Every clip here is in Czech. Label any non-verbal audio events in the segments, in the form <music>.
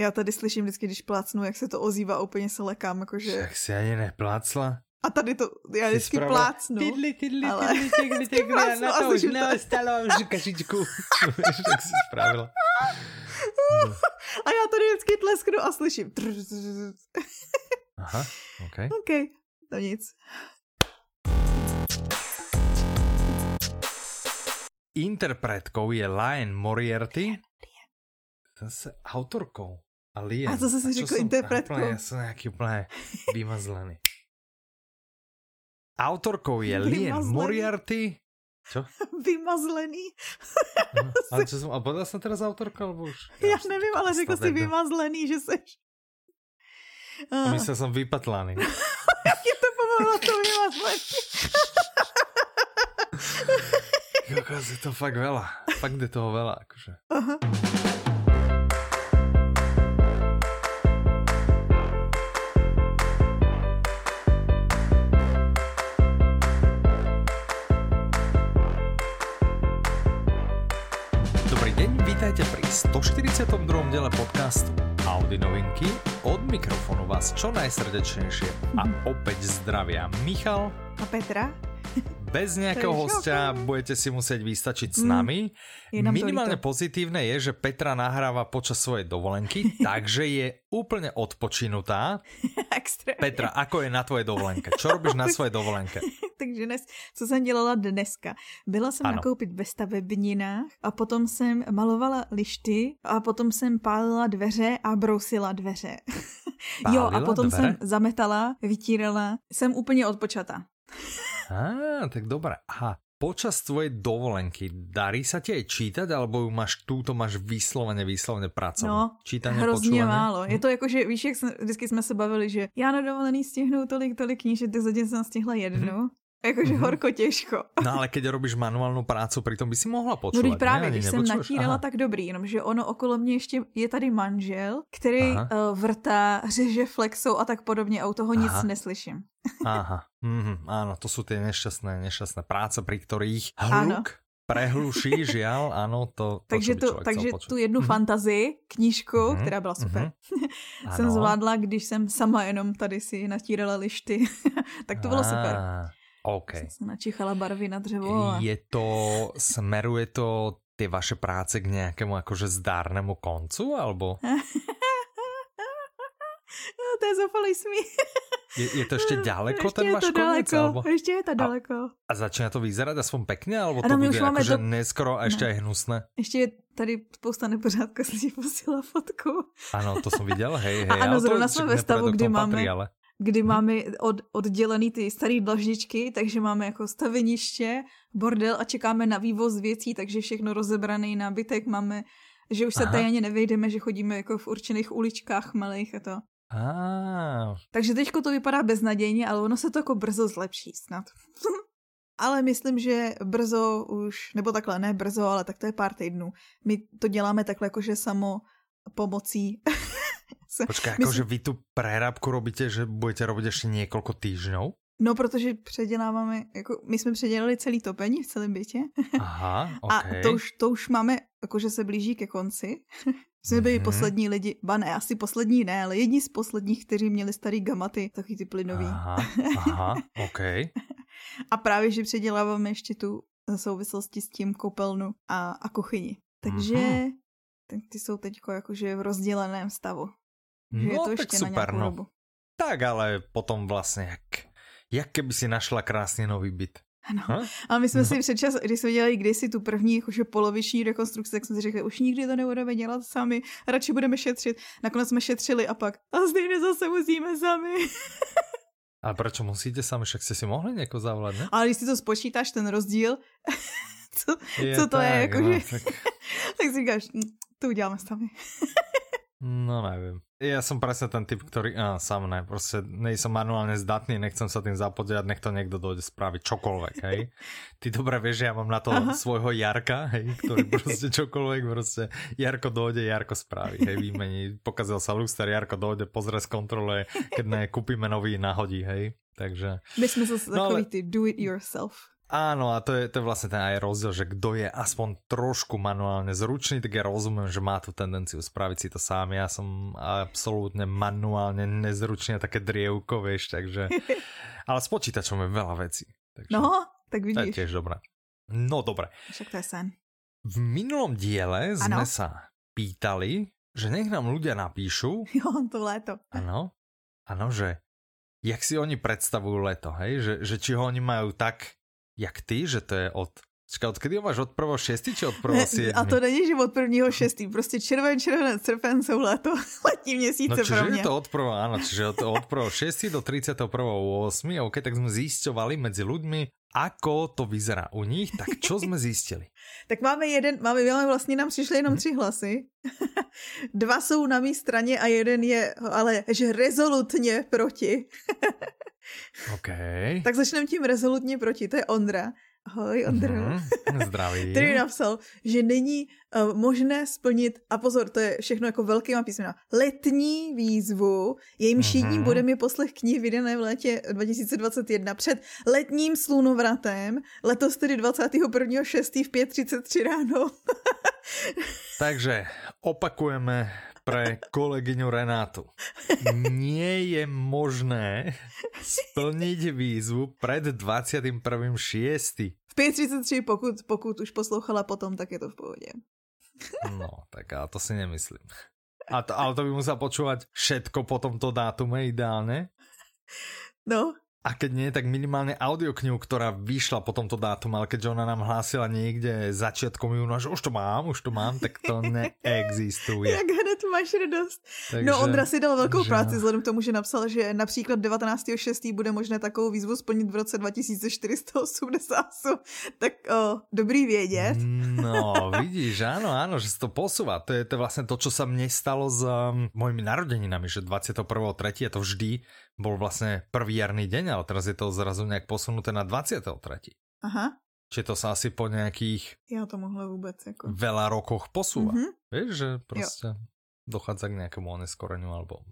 Já tady slyším vždycky, když plácnu, jak se to ozývá, úplně se lekám, jakože... Však si ani neplácla. A tady to, já vždycky spravila plácnu. Tidli, tidli, ale- tidli, <laughs> tidli, plácnu na a to už slyším to. neostalo už <laughs> kašičku. <laughs> Víš, tak si spravila. A já tady vždycky tlesknu a slyším. Aha, OK. OK, to nic. Interpretkou je Lion Moriarty. Zase autorkou. A Liam. A zase si čo řekl. Úplne, ja som nejaký úplne vymazlený. Autorkou je Vymazlený. Moriarty. Čo? Vymazlený. Aha. Ale čo som, a povedal som teraz autorka, alebo už? Já už- nevím, ale řekl jsi vymazlený, že seš. A Uh, Myslel som vypatlaný. <laughs> jak je to pomohlo to vymazlený? Kokos, je to fakt veľa. Fakt je toho veľa, akože. Aha. 142. diele podcastu Audi novinky. Od mikrofónu vás čo najsrdečnejšie a opäť zdravia Michal. A Petra? Bez nejakého hostia šokant. budete si musieť vystačiť s Mm, nami. to Minimálne pozitívne je, že Petra nahráva počas svojej dovolenky, <laughs> takže je úplne odpočinutá. <laughs> Petra, ako je na tvojej dovolenke? Čo robíš na <laughs> svojej dovolenke? Takže dnes, co jsem dělala dneska? Byla jsem Ano. nakoupit ve stavebninách a potom jsem malovala lišty a potom jsem pálila dveře a brousila dveře. <laughs> jo, a Pálila potom dvere? jsem zametala, vytírala. Jsem úplně odpočatá. <laughs> Á, tak dobré. Aha, počas tvojej dovolenky darí sa ti aj čítať, alebo ju máš túto máš vyslovene, vyslovene pracovné? No, Čítanie, Hrozně počúvanie? málo. Je to jako, že víš, jak jsme, vždycky jsme se bavili, že já na dovolený stihnu tolik, tolik knížek, tak zatím jsem stihla jednu. Jakože Mhm. horko těžko. No ale keď robíš manuálnu prácu, pritom by si mohla No počúvať. teď právě, ne? Když jsem natírala, Aha. tak dobrý, jenomže ono okolo mě ještě je tady manžel, který Aha. uh, vrtá, řeže flexou a tak podobně a u toho nic Aha. neslyším. <laughs> Aha, mhm, áno, to sú tie nešťastné, nešťastné práce, pri ktorých Áno. hluk prehluší, <laughs> žiaľ, áno, to, to takže človek takže tu jednu Mhm. fantazii, knížku, Mhm, která byla super, <laughs> jsem Áno. zvládla, když jsem sama jenom tady si natírala lišty. tak to bylo super. OK. Jsem se načichala barvy na dřevo. A... Je to, smeruje to tie vaše práce k nejakému akože zdárnemu koncu, alebo <laughs> No, to je zofalý smích. je, je to ešte ďaleko <laughs> ještě ten je váš to daleko, Alebo, ještě je to daleko. a začína to vyzerať aspoň pekne, alebo Ano, to bude už máme akože to- neskoro a ešte Ne. aj hnusné? Ještě je tady spousta nepořádku, <laughs> jsem si posílala fotku. Áno, to som videl, hej, hej. A ano, zrovna jsme ve stavu, kdy máme- patrí, ale... kdy máme od, oddělený ty staré dlaždičky, takže máme jako staveniště, bordel a čekáme na vývoz věcí, takže všechno rozebraný nábytek máme, že už se ani nevejdeme, že chodíme jako v určených uličkách malých a to. Á, Takže teďko to vypadá beznadějně, ale ono se to jako brzo zlepší snad. <laughs> ale myslím, že brzo už, nebo takhle, ne brzo, ale tak to je pár týdnů. My to děláme takhle jakože samo pomocí. <laughs> počkaj, My akože vy tu prerábku robíte, že budete robiť ešte niekoľko týždňov? No, protože předěláváme, jako my jsme předělali celý topení v celém bytě. Aha, <laughs> OK. A to už, to už máme, jakože se blíží ke konci. <laughs> Jsme byli Mhm. poslední lidi, ba ne, asi poslední ne, ale jedni z posledních, kteří měli starý gamaty, takový ty plynový. Aha, aha, OK. A právě, že předěláváme ještě tu souvislosti s tím koupelnu a, a kuchyni. Takže Mhm. tak ty jsou teď jakože v rozděleném stavu. Že je No, to tak na super, nějakou no. dobu. Tak, ale potom vlastně jak, jak keby si našla krásný nový byt. Ano. Hm? A my jsme No. si předčas, když jsme dělali kdysi tu první jakože poloviční rekonstrukci, tak jsme si řekli, už nikdy to nebudeme dělat sami, radši budeme šetřit. Nakonec jsme šetřili a pak, a stejně zase musíme sami. <laughs> A proč musíte sami, však ste si mohli někoho zavolať, ne? Ale když si to spočítáš, ten rozdíl, <laughs> co, Je co to je, tak, jakože, no, tak, <laughs> tak si říkáš, "Hm, to uděláme sami. No nevím. Ja som presne ten typ, ktorý, á, sám ne, proste nejsem manuálne zdatný, nechcem sa tým zapodiať, nech to niekto dojde spraviť čokoľvek, hej. Ty dobre vieš, že ja mám na to Aha. svojho Jarka, hej, ktorý proste čokoľvek, proste Jarko dojde, Jarko spraví, hej, vymení, pokazil sa luster, Jarko dojde, pozrie, skontroluje, keď ne, kúpime nový, nahodí, hej, takže... My jsme zase No, takový ale- ty do it yourself. Áno, a to je, to je vlastne ten aj rozdiel, že kto je aspoň trošku manuálne zručný, tak ja rozumiem, že má tú tendenciu spraviť si to sám. Ja som absolútne manuálne nezručný a také drievko, vieš, takže... <laughs> Ale s počítačom je veľa vecí. Takže... No, tak vidíš. To je tiež dobré. No dobre. Však to je sen. V minulom diele sme ano. sa pýtali, že nech nám ľudia napíšu. <laughs> Jo, to léto. Áno, áno, že jak si oni predstavujú leto, hej? Že, že či ho oni majú tak jak ty, že to je od Čeká, odkedy ho máš od 1.6. či od 1.7? A to není, že od 1.6. Prostě červen, červenec, srpen jsou leto, <laughs> letní měsíce no, pro mě. je to od 1. áno, čiže od, od 1.6. do 31.8. OK, tak sme zisťovali medzi ľuďmi, ako to vyzerá u nich, tak čo <laughs> jsme zjistili? tak máme jeden, máme, máme vlastně nám přišly jenom tři hlasy. <laughs> Dva jsou na mé straně a jeden je, ale že rezolutně proti. OK. <laughs> Tak začneme tím rezolutně proti, to je Ondra. Ahoj, Ondro. Mm, zdraví. <laughs> Který napsal, že není uh, možné splnit, a pozor, to je všechno jako velkýma písmena, letní výzvu, jejím mm-hmm. jedním bodem je poslech knih vydané v létě 2021 před letním slunovratem, letos tedy 21.6. v 5.33 ráno. <laughs> Takže opakujeme pre kolegyňu Renátu. Nie je možné splniť výzvu pred 21.6. V 5.33, pokud, pokud už poslouchala potom, tak je to v pohodě. No, tak ale to si nemyslím. A to, ale to by musel počúvať všetko po tomto dátume ideálne. No, a keď nie, tak minimálne audioknihu, ktorá vyšla po tomto dátum, ale keďže ona nám hlásila niekde začiatkom júna, že už to mám, už to mám, tak to neexistuje. <laughs> Jak hned máš radost. Takže, no Ondra si dal velkou že... práci vzhledem k tomu, že napsal, že například 19.6. bude možné takovou výzvu splnit v roce 2488. Tak o, dobrý vědět. No, <laughs> vidíš, áno, áno, že sa to posúva. To je, to je vlastne to, čo sa mne stalo s um, mojimi narodeninami, že 21.3. je to vždy bol vlastne prvý jarný deň, ale teraz je to zrazu nejak posunuté na 23. Aha. Čiže to sa asi po nejakých... Ja tomuhle vôbec jako... Veľa rokoch posúva. Mm-hmm. Vieš, že proste jo. dochádza k nejakému oneskoreniu alebo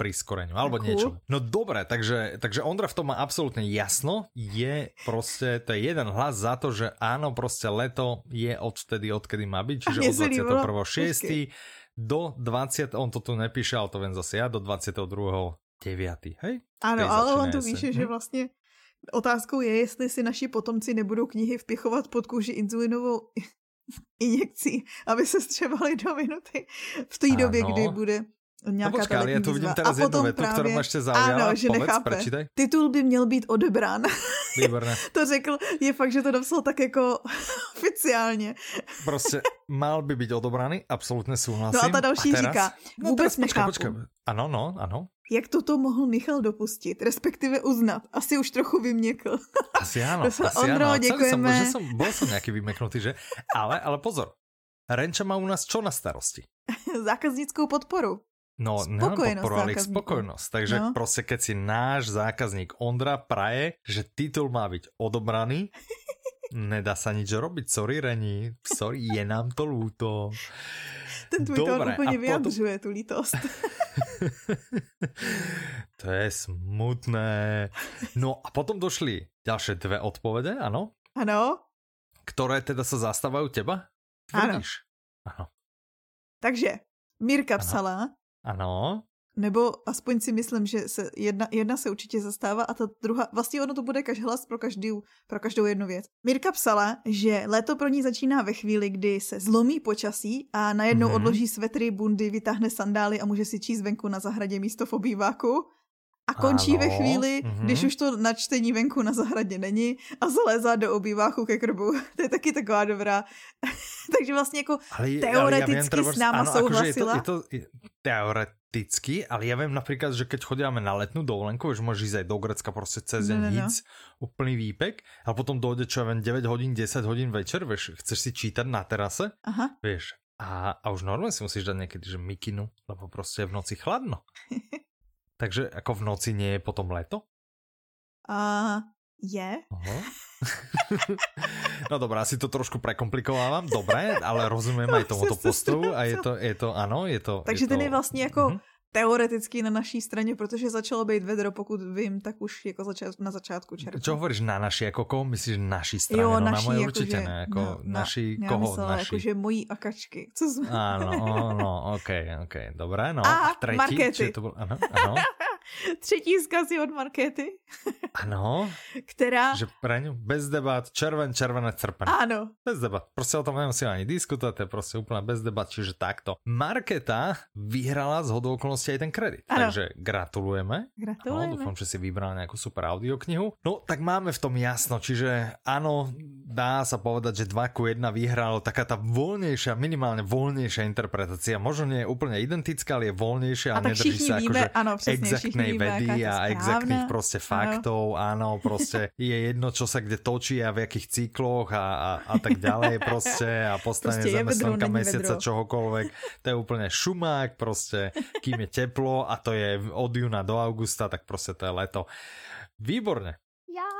priskoreniu, alebo cool. niečo. No dobre, takže, takže Ondra v tom má absolútne jasno, je proste, to je jeden hlas za to, že áno, proste leto je odtedy, odkedy má byť, čiže od 21.6. do 20, on to tu nepíše, ale to viem zase ja, do 22 deviatý, hej? Ano, ale on tu píše, že hm? vlastně otázkou je, jestli si naši potomci nebudou knihy vpichovat pod kůži inzulinovou <laughs> injekcí, aby se střebali do minuty v té době, kdy bude nějaká no počkej, já tu vidím teraz jednu větu, právě... kterou ještě zaujala. Ano, že Povedz, nechápe. Prečítaj. Titul by měl být odebrán. <laughs> Výborné. to řekl, je fakt, že to napsal tak jako <laughs> oficiálně. prostě mal by být odobraný, absolutně souhlasím. No a ta další a teraz... říká, vůbec no, teraz, počkej, počkej. Ano, no, ano jak toto mohl Michal dopustit, respektive uznat. Asi už trochu vyměkl. Asi <laughs> ano, asi Ondro, ano. děkujeme. Jsem, som, bol som nějaký vymeknutý, že? Ale, ale pozor, Renča má u nás čo na starosti? <laughs> Zákaznickou podporu. No, nejen podporu, ale spokojnosť. Takže no. prostě, keď si náš zákazník Ondra praje, že titul má byť odobraný, <laughs> nedá sa nič robiť. Sorry, Reni, sorry, je nám to lúto. Ten tvůj tón úplně vyjadřuje potom... tu lítost. <laughs> to je smutné. No a potom došli ďalšie dve odpovede, ano? Ano. Ktoré teda sa zastávajú teba? Tvrdíš? Ano. Takže Mirka psala. Ano. Nebo aspoň si myslím, že se jedna, jedna se určitě zastává a ta druhá, vlastně ono to bude každý hlas pro každou, pro každou jednu věc. Mirka psala, že léto pro ní začíná ve chvíli, kdy se zlomí počasí a najednou mm-hmm. odloží svetry, bundy, vytáhne sandály a může si číst venku na zahradě místo v obýváku. A končí ano. ve chvíli, mm-hmm. když už to na čtení venku na zahradě není a zalézá do obýváku ke krbu. <laughs> to je taky taková dobrá. <laughs> Takže vlastně jako ale, teoreticky ale ja s náma ano, souhlasila. Akože je to, je to, teoreticky, ale ja viem napríklad, že keď chodíme na letnú dovolenku, že ísť aj do Grecka proste cez deň no, no, no. úplný výpek, a potom dojde čo viem 9 hodín, 10 hodín večer, vieš, chceš si čítať na terase, Aha. vieš, a, a už normálne si musíš dať niekedy, že mikinu, lebo proste je v noci chladno. <laughs> Takže ako v noci nie je potom leto? Uh, je. Aha. <laughs> no dobré, asi to trošku prekomplikovávam, dobré, ale rozumím aj tomuto postovu a je to, je to, ano, je to... Takže je ten to... je vlastně jako uh-huh. Teoreticky na naší straně, protože začalo být vedro, pokud vím, tak už jako začát, na začátku června. Čo hovoríš na naší, jako koho myslíš naší straně? Jo, no, naší, na moje jako určitě že, ne, jako no, naší, na, koho myslela, naší? Jako, že mojí akačky. Co jsme? Ano, no, ok, ok, dobré, no. A, a třetí, markety. To bylo, ano, ano. <laughs> <laughs> Třetí zkaz je od Markety. <laughs> Ano. Která... Že pre ňu bez debat, červen, červené, crpen. Ano. Bez debat. Prostě o tom nemusím ani diskutovat, to je prostě úplně bez debat, čiže takto. Marketa vyhrala z hodou okolností aj ten kredit. Ano. Takže gratulujeme. Gratulujeme. Ano, dúfam, že si vybrala nejakú super audioknihu. No, tak máme v tom jasno, čiže áno, dá sa povedať, že 2 ku 1 vyhralo taká tá voľnejšia, minimálne voľnejšia interpretácia. Možno nie je úplne identická, ale je voľnejšia a, a nedrží sa akože exaktnej vedy a exaktných proste faktov, áno, proste je jedno, čo sa kde točí a v jakých cykloch a, a, a tak ďalej proste a postane zamestnanka mesiaca čohokoľvek. To je úplne šumák proste, kým je teplo a to je od júna do augusta, tak proste to je leto. Výborne.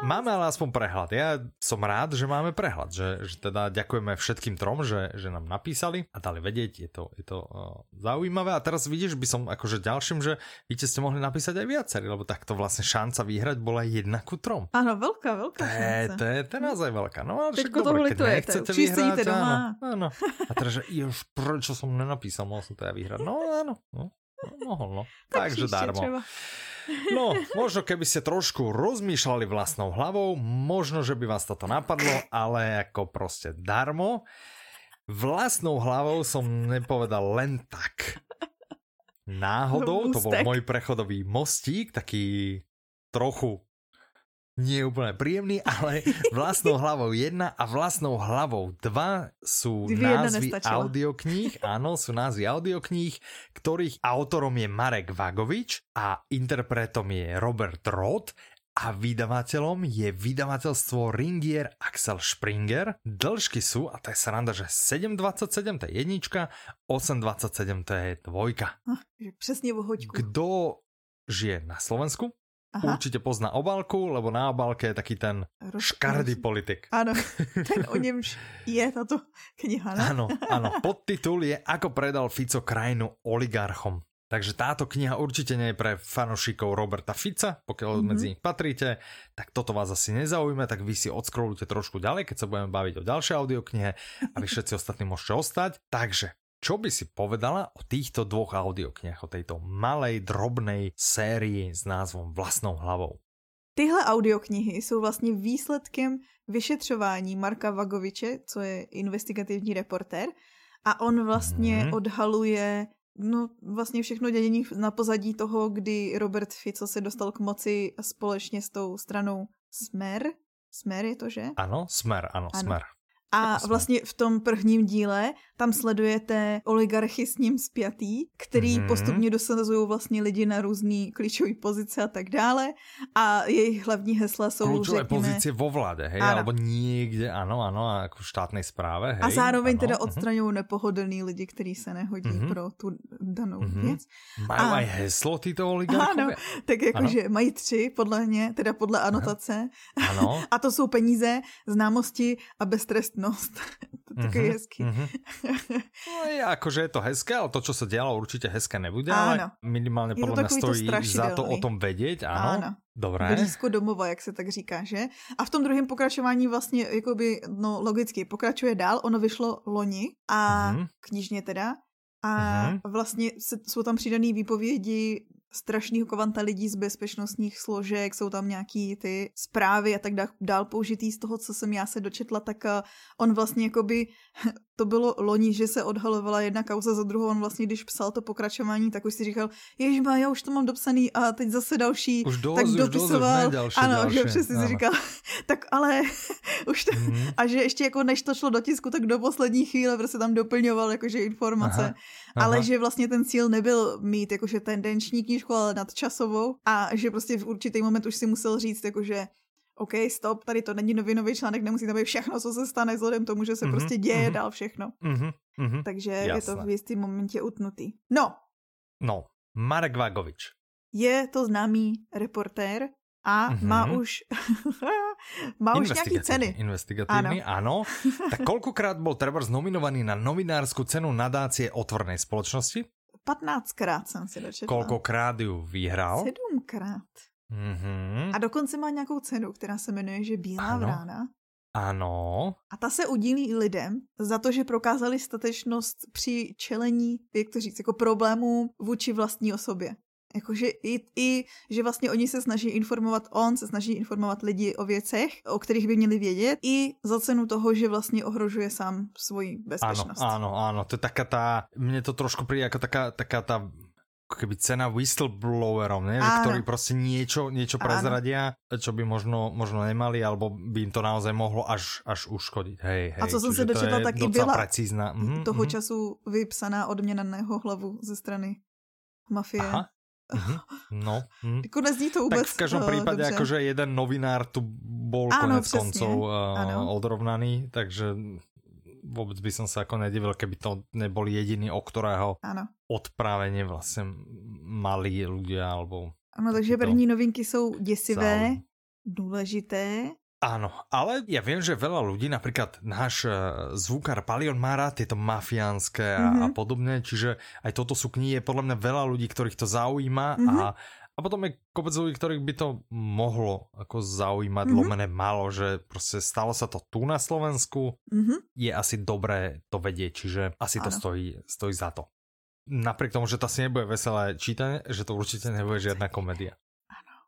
Máme ale aspoň prehľad. Ja som rád, že máme prehľad, že, že teda ďakujeme všetkým trom, že, že nám napísali a dali vedieť, je to, je to uh, zaujímavé. A teraz vidíš, by som akože ďalším, že víte, ste mohli napísať aj viacerí, lebo takto vlastne šanca vyhrať bola jedna ku trom. Áno, veľká, veľká to je, šanca. To je, to je naozaj veľká. No ale však dobre, keď nechcete vyhrať, áno, áno. A teraz, že už prečo som nenapísal, mohol som to ja vyhrať. No áno, no, no mohol, no. tak Takže darmo. Treba. No, možno keby ste trošku rozmýšľali vlastnou hlavou, možno, že by vás toto napadlo, ale ako proste darmo. Vlastnou hlavou som nepovedal len tak. Náhodou, to bol môj prechodový mostík, taký trochu nie je úplne príjemný, <laughs> ale vlastnou hlavou jedna a vlastnou hlavou dva sú Dvě názvy audiokníh. <laughs> Áno, sú názvy audiokníh, ktorých autorom je Marek Vagovič a interpretom je Robert Roth a vydavateľom je vydavateľstvo Ringier Axel Springer. Dĺžky sú, a to je sranda, že 7.27 to je jednička, 8.27 to je dvojka. Hm, přesně o hoďku. Kdo žije na Slovensku, Aha. určite pozná obálku, lebo na obálke je taký ten Roz... škardý politik. Áno, <laughs> ten o němž je táto kniha. Ne? Áno, áno. Podtitul je Ako predal Fico krajinu oligarchom. Takže táto kniha určite nie je pre fanošikov Roberta Fica, pokiaľ mm-hmm. medzi nich patríte, tak toto vás asi nezaujíme, tak vy si odskrolujte trošku ďalej, keď sa budeme baviť o ďalšej audioknihe a vy všetci ostatní môžete ostať. Takže čo by si povedala o týchto dvoch audioknihách, o tejto malej, drobnej sérii s názvom Vlastnou hlavou? Tyhle audioknihy jsou vlastně výsledkem vyšetřování Marka Vagoviče, co je investigativní reportér, a on vlastně mm-hmm. odhaluje no, vlastně všechno dědění na pozadí toho, kdy Robert Fico se dostal k moci společně s tou stranou Smer. Smer je to, že? Ano, Smer, ano, ano. Smer. A vlastně v tom prvním díle tam sledujete oligarchy s ním spjatý, který mm-hmm. postupně dosazují vlastně lidi na různé klíčové pozice a tak dále. A jejich hlavní hesla jsou, Klíčové řekněme... pozice vo vláde, hej? Ano. Alebo někde, ano, ano, jako v štátnej správe, hej? A zároveň ano. teda mhm. odstraňují mm-hmm. nepohodlný lidi, kteří se nehodí mm-hmm. pro tu danou mm-hmm. věc. Mají a... aj heslo tyto oligarchové? Ano, tak jakože mají tři, podle mě, teda podle anotace. Ano. <laughs> a to jsou peníze, známosti a beztrestnost beztrestnosť. <laughs> to je mm-hmm, hezky. Mm-hmm. <laughs> No je, akože je to hezké, ale to, čo sa dialo, určite hezké nebude, áno. ale minimálne podľa mňa stojí za to o tom vedieť, áno. áno. Dobré. Blízko domova, jak se tak říká, že? A v tom druhém pokračování vlastně, jakoby, no logicky, pokračuje dál, ono vyšlo loni a mm-hmm. knižně teda. A mm-hmm. vlastně jsou tam přidané výpovědi strašného kvanta lidí z bezpečnostních složek, jsou tam nějaký ty zprávy a tak dál použitý z toho, co jsem já se dočetla, tak eh, on vlastně jakoby to bylo loni, že se odhalovala jedna kauza za druhou. On vlastně, když psal to pokračování, tak už si říkal, ježma, já už to mám dopsaný a teď zase další. Už doz, tak už dopisoval. Doz, další, ano, další. že přesně si říkal, <laughs> tak ale <laughs> už to, mm-hmm. a že ještě jako než to šlo do tisku, tak do poslední chvíle prostě tam doplňoval jakože informace. Aha, aha. Ale že vlastně ten cíl nebyl mít jakože tendenční knížku, ale nadčasovou a že prostě v určitý moment už si musel říct jakože OK, stop, tady to není novinový článek, nemusí to být všechno, co se stane vzhledem tomu, že se mm-hmm, prostě děje mm-hmm, dál všechno. Mm-hmm, mm-hmm, Takže jasné. je to v jistý momentě utnutý. No. No, Marek Vagovič. Je to známý reportér a mm-hmm. má už <laughs> má už nějaký ceny. Investigatívny, áno. <laughs> Tak koľkokrát bol Trevor nominovaný na novinársku cenu nadácie otvornej spoločnosti? 15krát jsem si dočetla. Kolikrát ju vyhrál? Sedmkrát. Mm-hmm. A dokonce má nějakou cenu, která se jmenuje, že Bílá ano. vrána. Ano. A ta se udílí lidem za to, že prokázali statečnost při čelení, jak to říct, jako problémů vůči vlastní osobě. Jakože i, i, že vlastně oni se snaží informovat, on se snaží informovat lidi o věcech, o kterých by měli vědět, i za cenu toho, že vlastně ohrožuje sám svoji bezpečnost. Ano, ano, ano, to je taká ta, mně to trošku přijde jako taká, taká ta keby cena whistleblowerom, ne? Že, ktorí prostě niečo, niečo prezradia, čo by možno, možno nemali, alebo by im to naozaj mohlo až, až uškodiť. Hej, hej. A co jsem se dočetla, tak i byla precízna. Mm, toho mm. času vypsaná odměna na jeho hlavu ze strany mafie. Aha. Mm-hmm. No. Mm. Jako nezdí to vůbec Tak v každém případě, jakože jeden novinár tu bol ano, konec přesně. koncov uh, odrovnaný, takže vôbec by som sa ako nedivil, keby to neboli jediný, o ktorého ano. odprávenie vlastně mali ľudia, alebo... Ano, takže první novinky jsou děsivé, záujem. důležité. Áno, ale ja viem, že veľa ľudí, napríklad náš uh, zvukár Palion má rád tieto mafiánske a, mm -hmm. a podobne, čiže aj toto sú knihy, je podľa mňa veľa ľudí, ktorých to zaujíma mm -hmm. a a potom je kopec ľudí, ktorých by to mohlo ako zaujímať, mm -hmm. lomené málo, že prostě stalo sa to tu na Slovensku, mm -hmm. je asi dobré to vedieť, čiže asi ano. to stojí, stojí za to. Napriek tomu, že to asi nebude veselé čítanie, že to určite nebude žiadna komédia.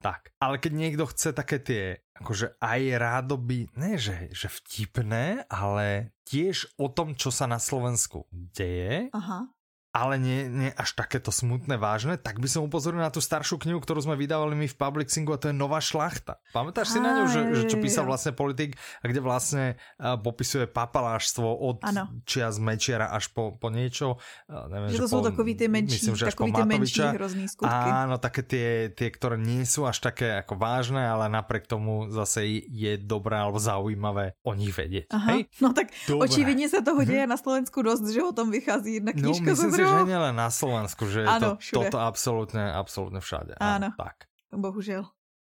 Tak, ale keď niekto chce také tie, akože aj rádoby, ne že, že vtipné, ale tiež o tom, čo sa na Slovensku deje, Aha ale nie, nie až takéto smutné, vážne, tak by som upozoril na tú staršiu knihu, ktorú sme vydávali my v Publixingu a to je Nová šlachta. Pamätáš si na ňu, že, že čo písal vlastne politik a kde vlastne uh, popisuje papalášstvo od ano. čias Mečiara až po, po niečo. Uh, neviem, že, že to po, sú takový tie menší, myslím, že takový tie menší hrozný skutky. Áno, také tie, tie, ktoré nie sú až také ako vážne, ale napriek tomu zase je dobré alebo zaujímavé o nich vedieť. Aha. Hej? No tak Dobre. očividne sa toho deje na Slovensku dosť, že o tom vychází jedna no, knižka si, že nielen na Slovensku, že je ano, to, toto absolútne, absolútne všade. Áno, tak. bohužel.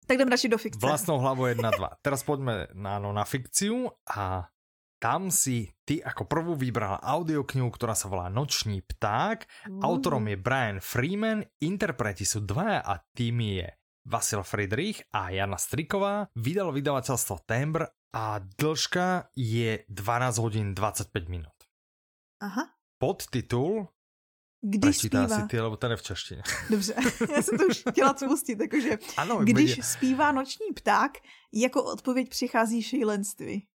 Tak jdem radši do fikce. Vlastnou hlavou 1, 2. Teraz poďme na, no, na fikciu a tam si ty ako prvú vybral audioknihu, ktorá sa volá Noční pták. Mm. Autorom je Brian Freeman, interpreti sú dvaja a tým je Vasil Friedrich a Jana Striková. Vydalo vydavateľstvo Tembr a dĺžka je 12 hodín 25 minút. Aha. Podtitul když Prečítá zpívá... si ty, lebo to je v češtině. <laughs> Dobře, <laughs> já jsem to už chtěla spustit, takže ano, když bude... zpívá noční pták, jako odpověď přichází šílenství.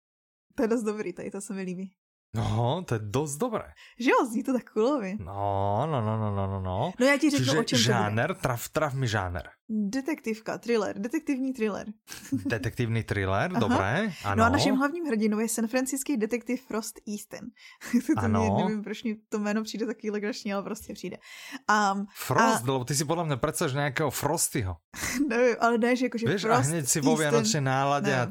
To je dost dobrý, tady to se mi líbí. No, to je dost dobré. Že jo, zní to tak kulově. No, no, no, no, no, no. No já ti řeknu, Čiže o čem žáner, to bude. traf, traf mi žáner. Detektivka, thriller, detektivní thriller. Detektivní thriller, dobré, ano. No a naším hlavním hrdinou je san francouzský detektiv Frost Easton. to ano. Mě, nevím, proč mi to jméno přijde taky legrační, ale prostě přijde. Um, Frost, a... lebo ty si podle mě představš nějakého Frostyho. nevím, ale ne, že jakože Víš, Frost a hned si vo Vianočné náladě a...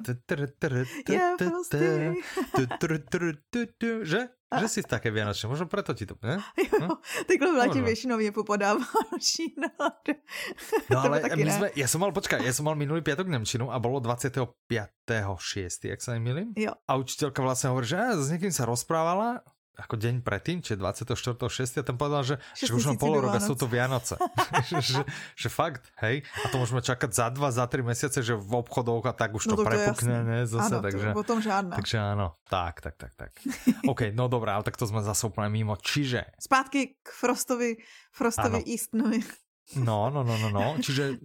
Že? Že si také vianočné, možno preto ti to, ne? Jo, no? takhle v létě většinou mě popadá vánoční nálada. <laughs> No <laughs> ale my sme, ja som mal, počkaj, ja som mal minulý piatok Nemčinu a bolo 25.6., jak sa nemýlim. Jo. A učiteľka vlastne hovorí, že s niekým sa rozprávala ako deň predtým, či 24.6. a ten povedal, že, že už mám pol roka, sú to Vianoce. <laughs> že, že, fakt, hej, a to môžeme čakať za dva, za tri mesiace, že v obchodoch a tak už no to, to prepukne, ne, zase, ano, takže, to, potom žádná. Takže áno, tak, tak, tak, tak. <laughs> OK, no dobrá, ale tak to sme zase úplne mimo, čiže... Zpátky k Frostovi, Frostovi Eastonovi. No, no, no, no, no, <laughs> čiže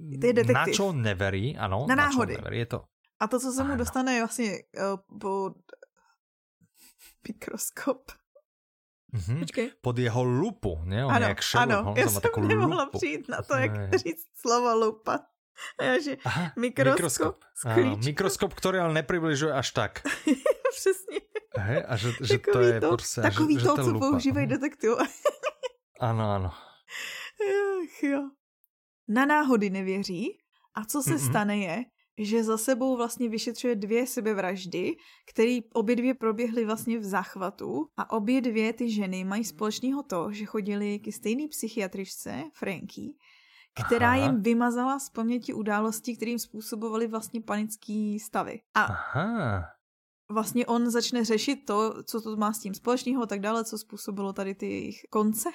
na čo neverí, ano, na, na náhody. neverí, je to... A to, co se mu dostane vlastně uh, pod mikroskop. Mm-hmm. Počkej. Pod jeho lupu, ne? On ano, jak Sherlock ano, já jsem nemohla lupu. přijít na to, jak ne. <laughs> říct slovo lupa. A já, že Aha, mikroskop. Mikroskop, Áno, mikroskop, ktorý ale nepribližuje až tak. <laughs> Přesně. Hej, a že, že to je to, prostě, Takový že, to, že co používají detektiv. <laughs> ano, ano. Ach, jo. Na náhody nevěří a co se Mm-mm. stane je, že za sebou vlastně vyšetřuje dvě sebevraždy, které obě dvě proběhly vlastně v záchvatu a obě dvě ty ženy mají společného to, že chodili k stejné psychiatričce, Franky, která Aha. jim vymazala z paměti událostí, kterým způsobovaly vlastně panické stavy. A Aha. Vlastně on začne řešit to, co to má s tím společného a tak dále, co způsobilo tady ty jejich konce.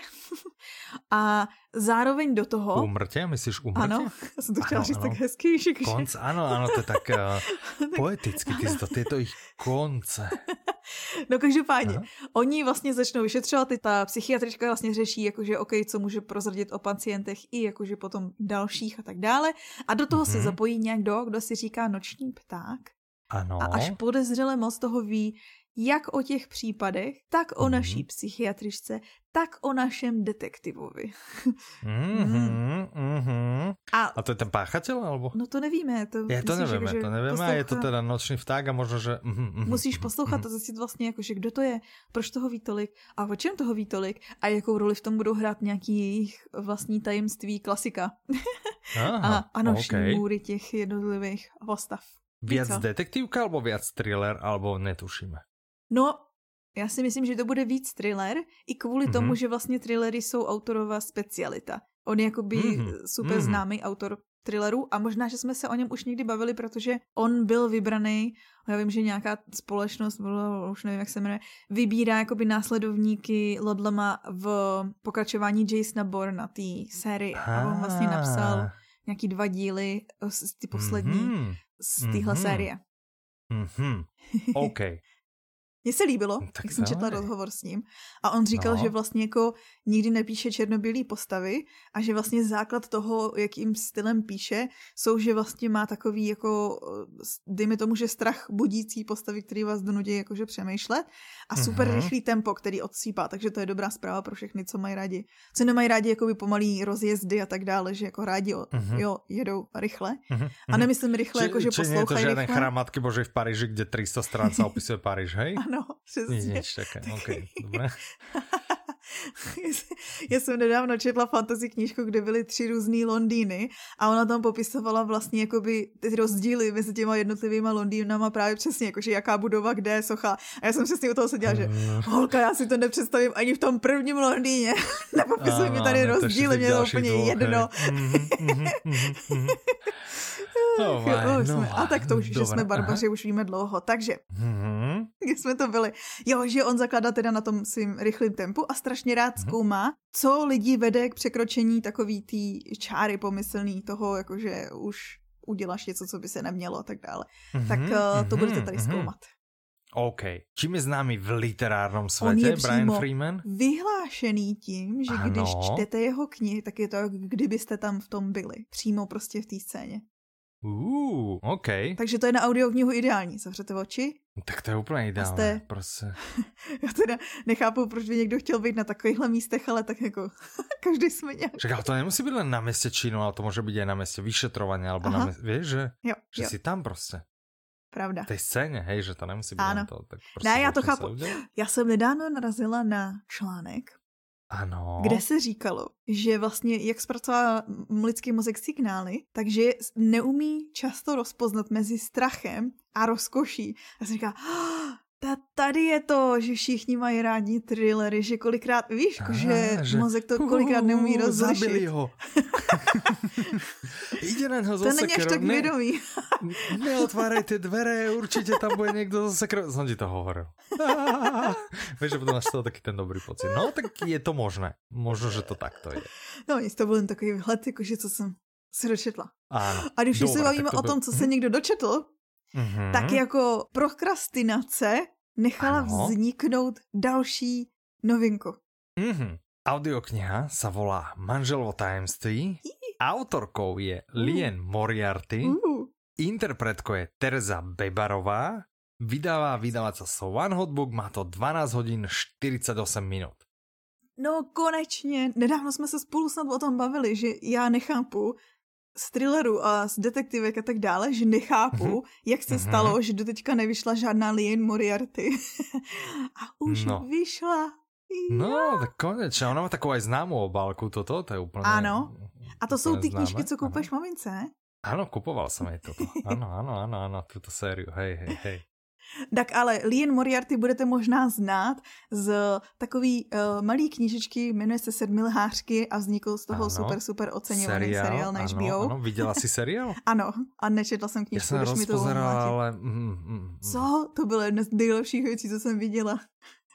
<laughs> a zároveň do toho... Umrtě? Myslíš umrtě? Ano, <laughs> já jsem to chtěla ano, říct ano. tak hezky. Že... Konc, ano, ano, to je tak uh, <laughs> poeticky, ty to, tyto jich konce. no každopádně, Aha. oni vlastně začnou vyšetřovat, i ta psychiatrička vlastně řeší, jakože OK, co může prozradit o pacientech i jakože potom dalších a tak dále. A do toho mm-hmm. se mhm. zapojí nějak kdo si říká noční pták. Ano. A až podezřele moc toho ví, jak o těch případech, tak o mm-hmm. naší psychiatričce, tak o našem detektivovi. mm-hmm, <laughs> mm-hmm. A, a to je ten páchatel? Alebo? No to nevíme. To je to nevíme, že to nevíme posloucha... a je to teda nočný vták a možno, že... Mm-hmm, Musíš poslouchat mm-hmm. a zjistit vlastně, jako, že kdo to je, proč toho ví tolik a o čem toho ví tolik a jakou roli v tom budou hrát nějaký jejich vlastní tajemství klasika. <laughs> Aha, a, a noční okay. můry těch jednotlivých postav. Viac Co? detektívka alebo viac thriller, alebo netušíme? No, já si myslím, že to bude víc thriller, i kvůli mm-hmm. tomu, že vlastně thrillery jsou autorová specialita. On je jakoby mm-hmm. super mm-hmm. známý autor thrillerů a možná, že jsme se o něm už někdy bavili, protože on byl vybraný, já vím, že nějaká společnost, už nevím, jak se jmenuje, vybírá jakoby následovníky Lodlema v pokračování Jasona Bourna, té série. A on vlastně napsal nějaký dva díly, ty poslední, mm-hmm z téhle mm-hmm. série. Mm-hmm. <laughs> OK. Mně se líbilo, no, tak jak jsem četla rozhovor s ním a on říkal, no. že vlastně jako nikdy nepíše černobílé postavy a že vlastně základ toho, jakým stylem píše, jsou, že vlastně má takový jako, dejme tomu, že strach budící postavy, který vás donudí jakože přemýšlet a super uh-huh. rychlý tempo, který odsýpá, takže to je dobrá zpráva pro všechny, co mají rádi. Co nemají rádi jakoby pomalý rozjezdy a tak dále, že jako rádi uh-huh. jo, jedou rychle. Uh-huh. A nemyslím rychle, jako že poslouchají rychle. je to žádný chramatky bože v Paríži, kde 300 strán se opisuje Paríž, hej? <laughs> Ano, přesně. Nič také, okay, dobré. <laughs> Já jsem nedávno četla fantasy knížku, kde byly tři různé Londýny a ona tam popisovala vlastně jakoby ty rozdíly mezi těma jednotlivýma Londýnama právě přesně, jakože jaká budova, kde je socha. A já jsem přesně u toho seděla, že <laughs> holka, já si to nepředstavím ani v tom prvním Londýně. <laughs> Nepopisuj mi tady rozdíly, mě to úplně jedno. Oh oh, no, a tak to už, dobré, že jsme barbaři, aha. už víme dlouho. Takže, mm-hmm. kde jsme to byli? Jo, že on zakládá teda na tom svým rychlým tempu a strašně rád mm-hmm. zkoumá, co lidi vede k překročení takový té čáry pomyslný toho, jakože už uděláš něco, co by se nemělo a tak dále. Mm-hmm, tak uh, to mm-hmm, budete tady mm-hmm. zkoumat. OK. Čím je známý v literárnom světě Brian Freeman? vyhlášený tím, že ano. když čtete jeho knihy, tak je to, kdybyste tam v tom byli. Přímo prostě v té scéně. Uh, OK. Takže to je na audioknihu ideální. Zavřete oči. Tak to je úplně ideální. Jste... Prostě. <laughs> Já teda nechápu, proč by někdo chtěl být na takovýchhle místech, ale tak jako <laughs> každý jsme nějak. Ale to nemusí být len na městě Čínu, ale to může být i na městě vyšetrování, alebo Aha. na městě, víš, že, jo, že jo. si tam prostě. Pravda. V té scéně, hej, že to nemusí být ano. to. Tak prostě ne, já to chápu. Já jsem nedávno narazila na článek, ano. Kde se říkalo, že vlastně jak zpracová lidský mozek signály, takže neumí často rozpoznat mezi strachem a rozkoší. A se říká, oh, ta, tady je to, že všichni mají rádi thrillery, že kolikrát, víš, Aha, že, že mozek to kolikrát neumí rozlišit. Zabili ho. <laughs> Na ho To není až tak vědomý. Neotvárajte dvere, určitě tam bude někdo zase krv. Som ti to hovoril. <laughs> Víš, že potom máš to taky ten dobrý pocit. No, tak je to možné. Možno, že to takto je. No, nic, to byl jen takový vhled, jakože co jsem se dočetla. Ano. A když Dobre, se bavíme o tom, co se někdo dočetl, mm-hmm. tak jako prokrastinace nechala ano. vzniknout další novinku. Mm-hmm. Audiokniha sa volá Manželovo tajemství. Autorkou je Lien Moriarty. Uh. Interpretkou je Teresa Bebarová. Vydává vydavateľ One Hotbook, má to 12 hodin 48 minut. No konečně, nedávno jsme se spolu snad o tom bavili, že já nechápu, z thrilleru a z detektivek a tak dále, že nechápu, mm-hmm. jak se mm-hmm. stalo, že do teďka nevyšla žádná Lien Moriarty. <laughs> a už no. vyšla. No, tak konečně. Ona má takovou aj známou obálku toto, to je úplně Ano. A to jsou ty známe. knížky, co koupeš mamince, Ano, kupoval jsem jej toto. <laughs> Ano, ano, ano, ano, tuto sériu. Hej, hej, hej. Tak ale Lien Moriarty budete možná znát z takový uh, malý knížečky, jmenuje se Sedmi lhářky a vznikl z toho ano, super, super oceňovaný seriál, seriál na ano, HBO. Ano, viděla jsi seriál? <laughs> ano, a nečetla jsem knížku, Já jsem mi to ale... Mm, mm, mm. Co? To bylo jedna z nejlepších věcí, co jsem viděla.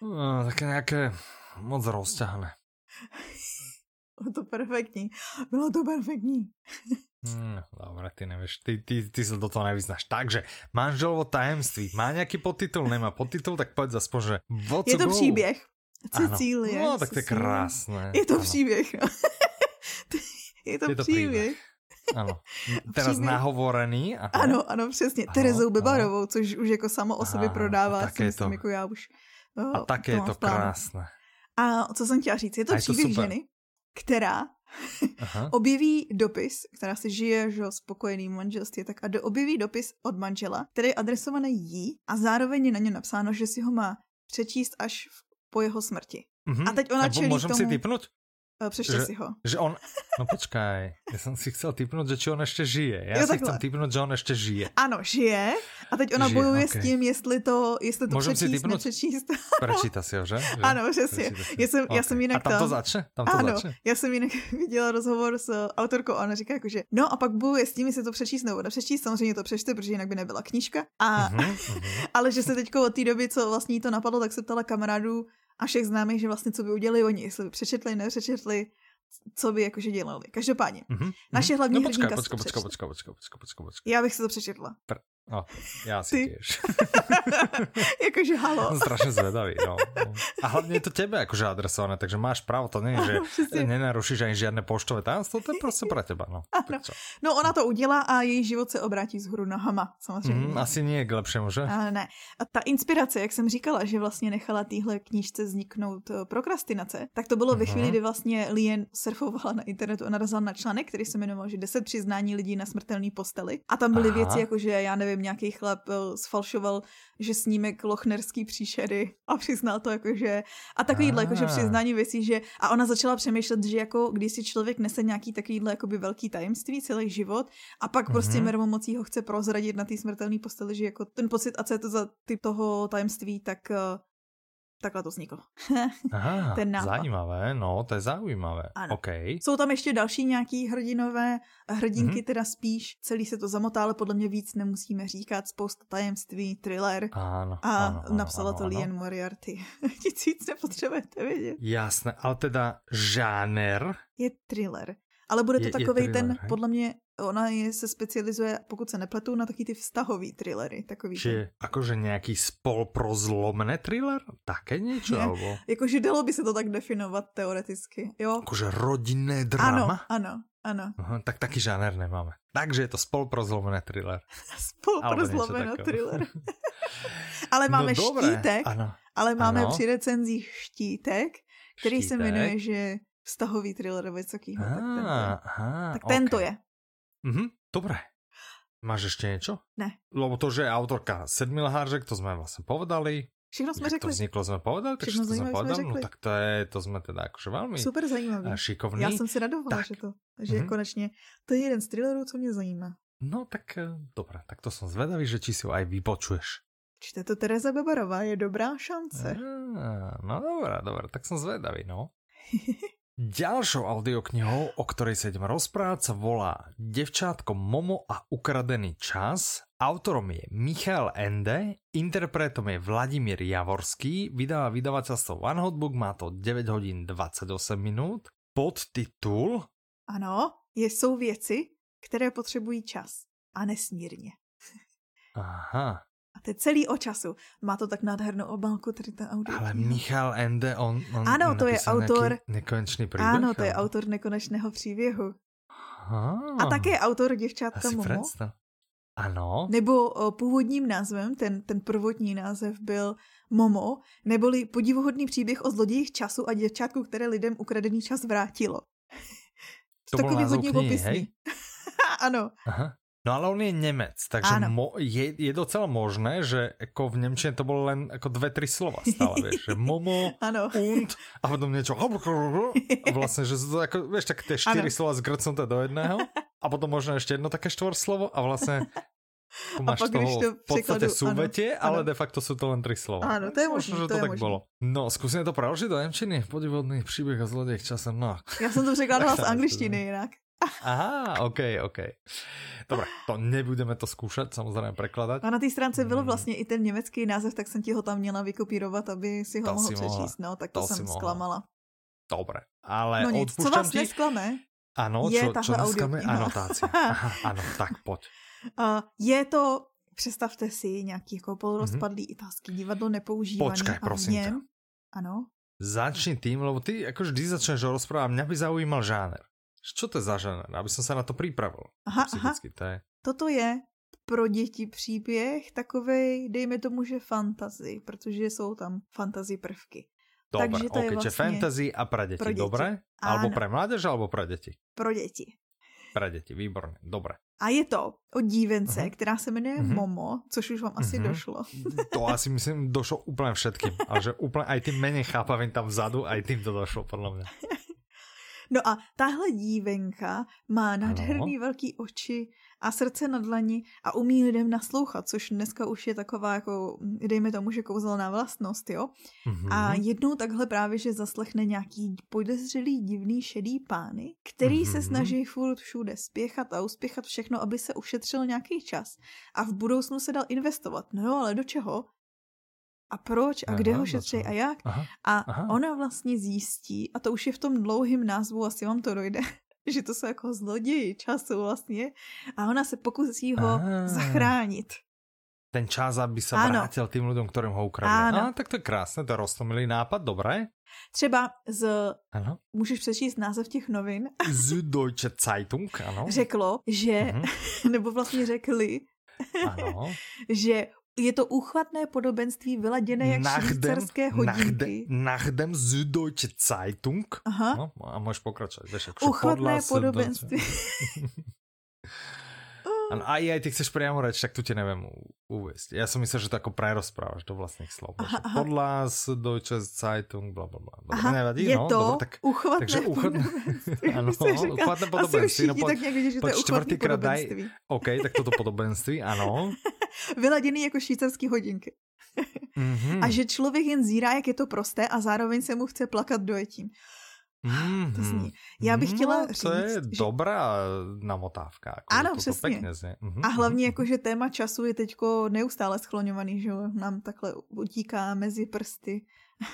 No, také nějaké moc rozťahné. <laughs> Bylo to perfektní. Bylo to perfektní. Hmm, dobre, ty nevieš, ty, ty, ty sa do toho nevyznáš. Takže, manželovo tajemství, má nějaký podtitul, nemá podtitul, tak povedz aspoň, že What's Je to go? příběh. Cecílie. No, tak to je krásné. Je to ano. příběh. <laughs> je to, je to příběh. Ano. <laughs> Teraz příběh. nahovorený. Aha. Ano, ano, přesně. Ano, Terezou Bebarovou, ano. což už jako samo o sobě prodává. A také to. Jako já už, a také je to krásné. A co jsem chtěla říct, je to a příběh je to ženy, která Aha. <laughs> objeví dopis, která si žije že spokojený manželství, tak a do, objeví dopis od manžela, který je adresovaný jí a zároveň je na něm napsáno, že si ho má přečíst až v, po jeho smrti. Mm-hmm. A teď ona čelí Můžem tomu... si typnout? Eh, přečte si ho. Že on, no počkaj, já jsem si chcel typnout, že či on ještě žije. Já jo, si chcem typnout, že on ještě žije. Ano, žije. A teď ona žije, bojuje okay. s tím, jestli to, jestli to Můžem přečíst, si typnout? nepřečíst. Prečíta si ho, že? <laughs> že? Ano, přesně. Já jsem, okay. já jsem jinak a tam to začne? Tam to ano, začne? já jsem jinak <laughs> viděla rozhovor s autorkou a ona říká jako, že no a pak bojuje s tím, jestli to přečíst nebo nepřečíst. Samozřejmě to přečte, protože jinak by nebyla knížka. A, uh-huh, <laughs> uh-huh. ale že se teď od té doby, co vlastně to napadlo, tak se ptala kamarádů a všech známých, že vlastně co by udělali oni, jestli by přečetli, nepřečetli co by jakože dělali. Každopádně, mm-hmm. naše hlavní no, počkej, hrdinka... Počkej, počkej, počkej, počkej, počkej, počkej, počkej. Já bych si to přečetla. Pr- no, já si Ty. tiež. <laughs> jakože halo. Jsem strašně zvedavý, no. A hlavně je to tebe jakože adresované, takže máš právo, to není, že nenarušíš ani žiadne poštové tajemstvo, to je prostě pro teba, no. Ano. No ona to udělá a její život se obrátí z hru nohama, samozřejmě. Mm, asi nie k lepšímu, že? Ale ne. A ta inspirace, jak jsem říkala, že vlastně nechala týhle knížce vzniknout eh, prokrastinace, tak to bylo uh-huh. ve chvíli, kdy vlastně Lien surfovala na internetu a narazila na článek, který se jmenoval, že 10 přiznání lidí na smrtelný posteli. A tam byly Aha. věci jako, že já nevím, nějaký chlap eh, sfalšoval, že snímek lochnerský příšery a přiznal to jako, že a takovýhle jako, že přiznání věcí, že a ona začala přemýšlet, že jako když si člověk nese nějaký takovýhle jakoby velký tajemství celý život a pak prostě mm-hmm. mermomocí ho chce prozradit na té smrtelné posteli, že jako ten pocit a co je to za typ toho tajemství, tak eh, takhle to vzniklo. <laughs> Aha, Ten nápad. zajímavé, no, to je zajímavé. Ano. Okay. Jsou tam ještě další nějaký hrdinové, hrdinky mm-hmm. teda spíš, celý se to zamotá, ale podle mě víc nemusíme říkat, spousta tajemství, thriller. Ano, a ano, napsala ano, to ano. Lien Moriarty. <laughs> Nic víc nepotřebujete vědět. Jasné, ale teda žáner? Je thriller. Ale bude to je, takový je ten, hej? podle mě, ona je, se specializuje, pokud se nepletu, na taky ty vztahový thrillery. Takový Či ten. akože nějaký spol pro zlomené thriller? Také něco? Alebo... Jakože dalo by se to tak definovat teoreticky, jo? Jakože rodinné drama? Ano, ano, ano. Aha, tak taky žáner nemáme. Takže je to spol pro zlomené thriller. spol pro zlomené thriller. <laughs> ale máme no, štítek, ano. ale máme ano. při recenzích štítek, který štítek. se jmenuje, že vztahový thriller vysokýho. Ah, tak tento, aha, tak okay. tento je. Mhm, dobré. Máš ještě něco? Ne. Lebo to, že je autorka Sedmi lhářek, to jsme vlastně povedali. Všechno jsme řekli. to vzniklo, jsme povedali, tak všechno to jsme povedali. Jsme no tak to je, to jsme teda jakože velmi Super zajímavé. Šikovný. Já jsem si radovala, tak. že to, že mm-hmm. konečně, to je jeden z thrillerů, co mě zajímá. No tak eh, dobré, tak to jsem zvedavý, že či si ho aj vypočuješ. Čte to Tereza Bebarová, je dobrá šance. Ah, no dobré, dobré, tak jsem zvedavý, no. <laughs> Ďalšou audioknihou, o ktorej sa idem rozprávať, sa volá Devčátko Momo a ukradený čas. Autorom je Michal Ende, interpretom je Vladimír Javorský, vydáva vydavateľstvo One Hotbook, má to 9 hodín 28 minút. Podtitul? Ano, jsou věci, které potřebují čas a nesmírně. Aha, to je celý o času. Má to tak nádhernou obálku, tady ta audio. Ale Michal Ende, on, on Ano, to je autor... Nekonečný příběh? Ano, to je autor nekonečného příběhu. Aha. A také autor Děvčátka Momo. Představ. Ano. Nebo původním názvem, ten, ten prvotní název byl Momo, neboli podivuhodný příběh o zlodějích času a děvčátku, které lidem ukradený čas vrátilo. <laughs> To Takový hodně knihy, hej? <laughs> ano. Aha. No ale on je Němec, takže mo, je, je docela možné, že jako v Němčině to bylo len jako dve, tři slova stále, vieš, že momo, ano. und a potom niečo a <laughs> vlastně, že to jako, vieš, tak tie štyri slova zgrcnuté do jedného a potom možno ještě jedno také štvor slovo a vlastně <laughs> Tu máš pak, toho to v súvete, ano, ale ano. de facto sú to len tri slova. Áno, to je možné, Možno, že to to, je tak možné. bolo. No, skúsime to preložiť do Nemčiny. Podivodný příběh a zlodej časem. No. Já jsem to překládala z to angličtiny jinak. Aha, OK, OK. Dobre, to nebudeme to skúšať, samozrejme prekladať. A na té stránce byl Mm. vlastně i ten německý název, tak jsem ti ho tam měla vykopírovat, aby si ho To mohl přečíst. No, tak to, To jsem mohla. zklamala. Dobre, ale No nic, co vás ti... nesklame, Áno, je čo, čo tahle máme? audiokniha. Anotácia. <laughs> Aha, áno, tak poď. Uh, je to, představte si, nějaký jako polorozpadlý mm-hmm. italský divadlo nepoužívaný. V prosím něm, Ano. Začni tým, lebo ty ako vždy začneš rozprávať, mňa by zaujímal žáner. Čo to je za žáner? Aby som sa na to pripravil. Aha, aha. To je... Toto je pro děti příběh takovej, dejme tomu, že fantazy, protože jsou tam fantazy prvky. Dobre, Takže to je ok, čiže vlastne fantasy a pre deti, pro deti. dobre? Alebo Áno. pre mládež, alebo pre deti? Pro děti. Pre deti, výborne, dobre. A je to od dívence, uh-huh. která se jmenuje uh-huh. Momo, což už vám asi uh-huh. došlo. To asi myslím došlo úplne všetkým, ale že úplne aj tým menej chápavým tam vzadu, aj tým to došlo, podľa mňa. <laughs> No a tahle dívenka má nádherný velký oči a srdce na dlani a umí lidem naslouchat, což dneska už je taková jako, dejme tomu, že kouzelná vlastnost, jo. Mhm. A jednou takhle právě, že zaslechne nějaký podezřelý divný šedý pány, který mm-hmm. se Mhm. snaží furt všude spěchat a uspěchat všechno, aby se ušetřil nějaký čas a v budoucnu se dal investovat. No jo, ale do čeho? A proč? A Aha, kde ho šetří? A jak? Aha, A aha. ona vlastně zjistí, a to už je v tom dlouhém názvu, asi vám to dojde, <laughs> že to jsou jako zloději času vlastně, a ona se pokusí ho Á. zachránit. ten čas, aby sa Áno. vrátil tým ľuďom, ktorým ho ukradli. Áno. Á, tak to je krásne, to je roztomilý nápad, dobré. Třeba z, Áno. můžeš přečíst název těch novin, Süddeutsche Zeitung, áno. řeklo, že, Mhm. <laughs> nebo vlastně řekli, Áno. <laughs> že je to úchvatné podobenství vyladěné jak švýcarské hodinky. Nachdem, nachdem Süddeutsche Zeitung. Aha, No, a akože úchvatné podľa podobenství. <laughs> Ano, a aj ty chceš priamo reč, tak tu ti neviem u- uvieť. Ja som myslel, že to ako prerozprávaš do vlastných slov. Aha, Aha, aha. Podľa Deutsche Zeitung, bla bla bla. Aha, nevadí, je no, to dobre, tak uchvatné takže <laughs> <laughs> uchvatné- podobenství. Ano, jsem uchvatné podobenství, no poď- tak nějak vědí, že to je uchvatné čtvrtýkrát daj- podobenství. OK, tak toto podobenství, ano. <laughs> Vyladěný jako švýcarský hodinky. Mm-hmm. A že člověk jen zírá, jak je to prosté a zároveň se mu chce plakat dojetím. Mm-hmm. To zní. Já bych chtěla no, to je říct, že- dobrá namotávka. Ako Ano, toto přesně. Pekne znie. Mhm, A hlavně mhm, jako, že téma času je teďko neustále skloňovaný, že? Nám takhle utíká mezi prsty.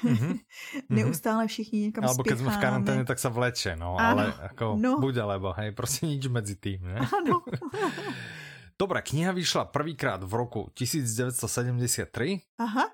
mhm. <laughs> neustále všichni někam Alebo keď sme v karanténe, tak sa vleče, no. Áno, Ale ako no. buď alebo, hej, proste nič medzi tým, ne? Ano. <laughs> Dobre, kniha vyšla prvýkrát v roku 1973 Aha.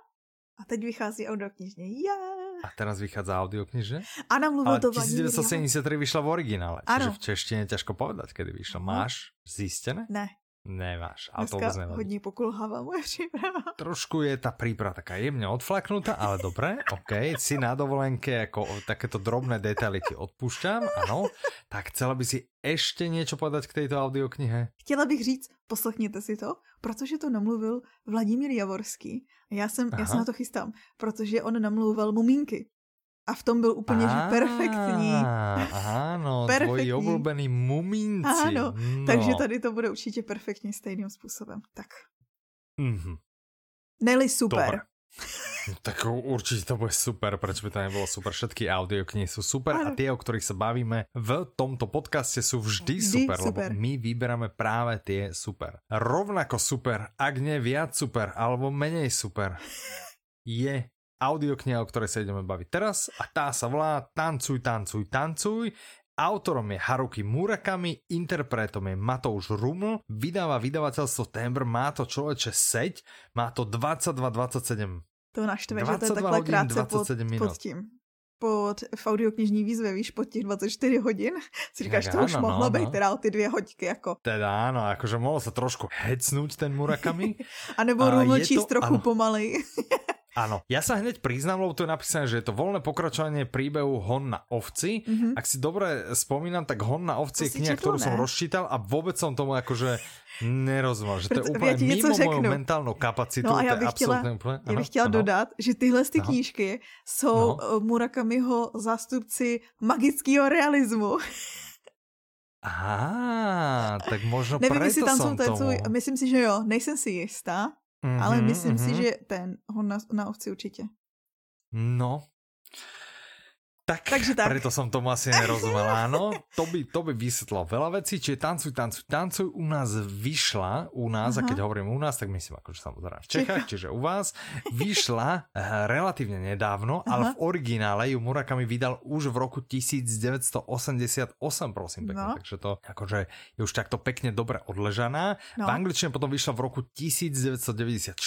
A teď vychází audioknižně. Ja. A teraz vychádza audioknižne. Ana mluvil to Jahn. 1973 vyšla v originále, čiže Áno. v češtine ťažko povedať, kedy vyšla. Máš zistené? Ne, Nemáš, ale to nevadí. hodně pokulhává moje příprava. Trošku je tá príprava taká jemne odflaknutá, ale dobre, OK, si na dovolenke, ako takéto drobné detaily ti odpúšťam, áno. Tak chcela by si ešte niečo povedať k tejto audioknihe? Chtěla bych říct, poslechněte si to, protože to namluvil Vladimír Javorský. A Já, jsem, já se Aha. na to chystám, protože on namluval mumínky. A v tom byl úplně že perfektní. Tvoji <laughs> Perfektní. obľúbení mumínci. Áno, no. Takže tady to bude určitě perfektně stejným způsobem. Tak. Mhm, Nelly super. Dobre. <laughs> Tak určite to bude super, prečo by to nebolo super. Všetky audioknihy sú super a Áno. tie, o ktorých sa bavíme v tomto podcaste sú vždy, Vždy super, super. lebo my vyberáme práve tie super. Rovnako super, ak nie viac super, alebo menej super, <laughs> je audiokniha, o ktorej sa ideme baviť teraz a tá sa volá Tancuj, tancuj, tancuj. Autorom je Haruki Murakami, interpretom je Matouš Ruml, vydáva vydavateľstvo Tembr, má to človeče seď, má to 22-27 To naštve, že to je 22 takhle krátce pod, 27 minut. pod tím. Pod, v audioknižní výzve, víš, pod těch 24 hodin. <laughs> Si říkáš, Tak to už áno, mohlo no, být no. teda o ty dvě hoďky, jako. Teda áno, akože mohol sa trošku hecnúť ten Murakami. <laughs> A nebo Ruml číst to- trochu áno. pomalej. <laughs> Áno, ja sa hneď priznám, lebo tu je napísané, že je to voľné pokračovanie príbehu Hon na ovci. Mhm. Ak si dobre spomínam, tak Hon na ovci To je kniha, ktorú som rozčítal a vôbec som tomu akože nerozumel, že to je úplne ja mimo moju řeknu. mentálnu kapacitu. No a já to je bych chtěla- absolútne úplne... Já bych chtěla dodat, že tyhle ty knížky jsou No. no. Murakamiho zástupci magického realismu. Aha, tak možno Nevím, jestli tancou, tancuj, myslím si, že jo, nejsem si jistá, mm-hmm, ale myslím mm-hmm. si, mhm. že ten, ho na, na ovci určitě. No, tak, Takže tak. preto som tomu asi nerozumel. <laughs> Áno, to by, to by vysvetlo veľa vecí, čiže tancuj, tancuj, tancuj u nás vyšla, u nás, Aha. a keď hovorím u nás, tak myslím akože samozrejme v Čechách, čiže u vás, vyšla uh, relatívne nedávno, Aha. ale v originále ju Murakami vydal už v roku 1988, prosím pekne, no. takže to akože je už takto pekne dobre odležaná. No. V angličtine potom vyšla v roku 1994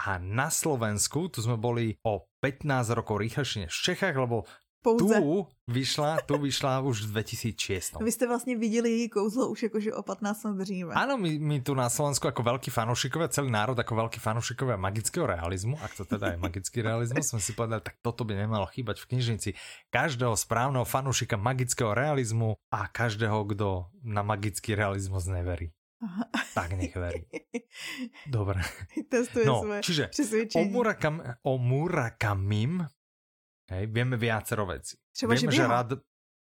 a na Slovensku, tu sme boli o 15 rokov rýchlejšie než v Čechách, lebo pouze. Tu vyšla, tu vyšla už v 2006. Vy jste vlastně viděli její kouzlo už jakože o 15 let dříve. Ano, my, my tu na Slovensku jako velký fanoušikové, celý národ jako velký fanoušikové magického realizmu, ak to teda je magický realizmus, jsme si povedali, tak toto by nemalo chýbať v knižnici každého správného fanoušika magického realizmu a každého, kdo na magický realizmus neverí. Aha. Tak nech verí. Dobre. <laughs> Testuje no, svoje čiže o, Murakam, o Murakamim Hej, vieme viacero veci. Třeba, vieme, že, že rád,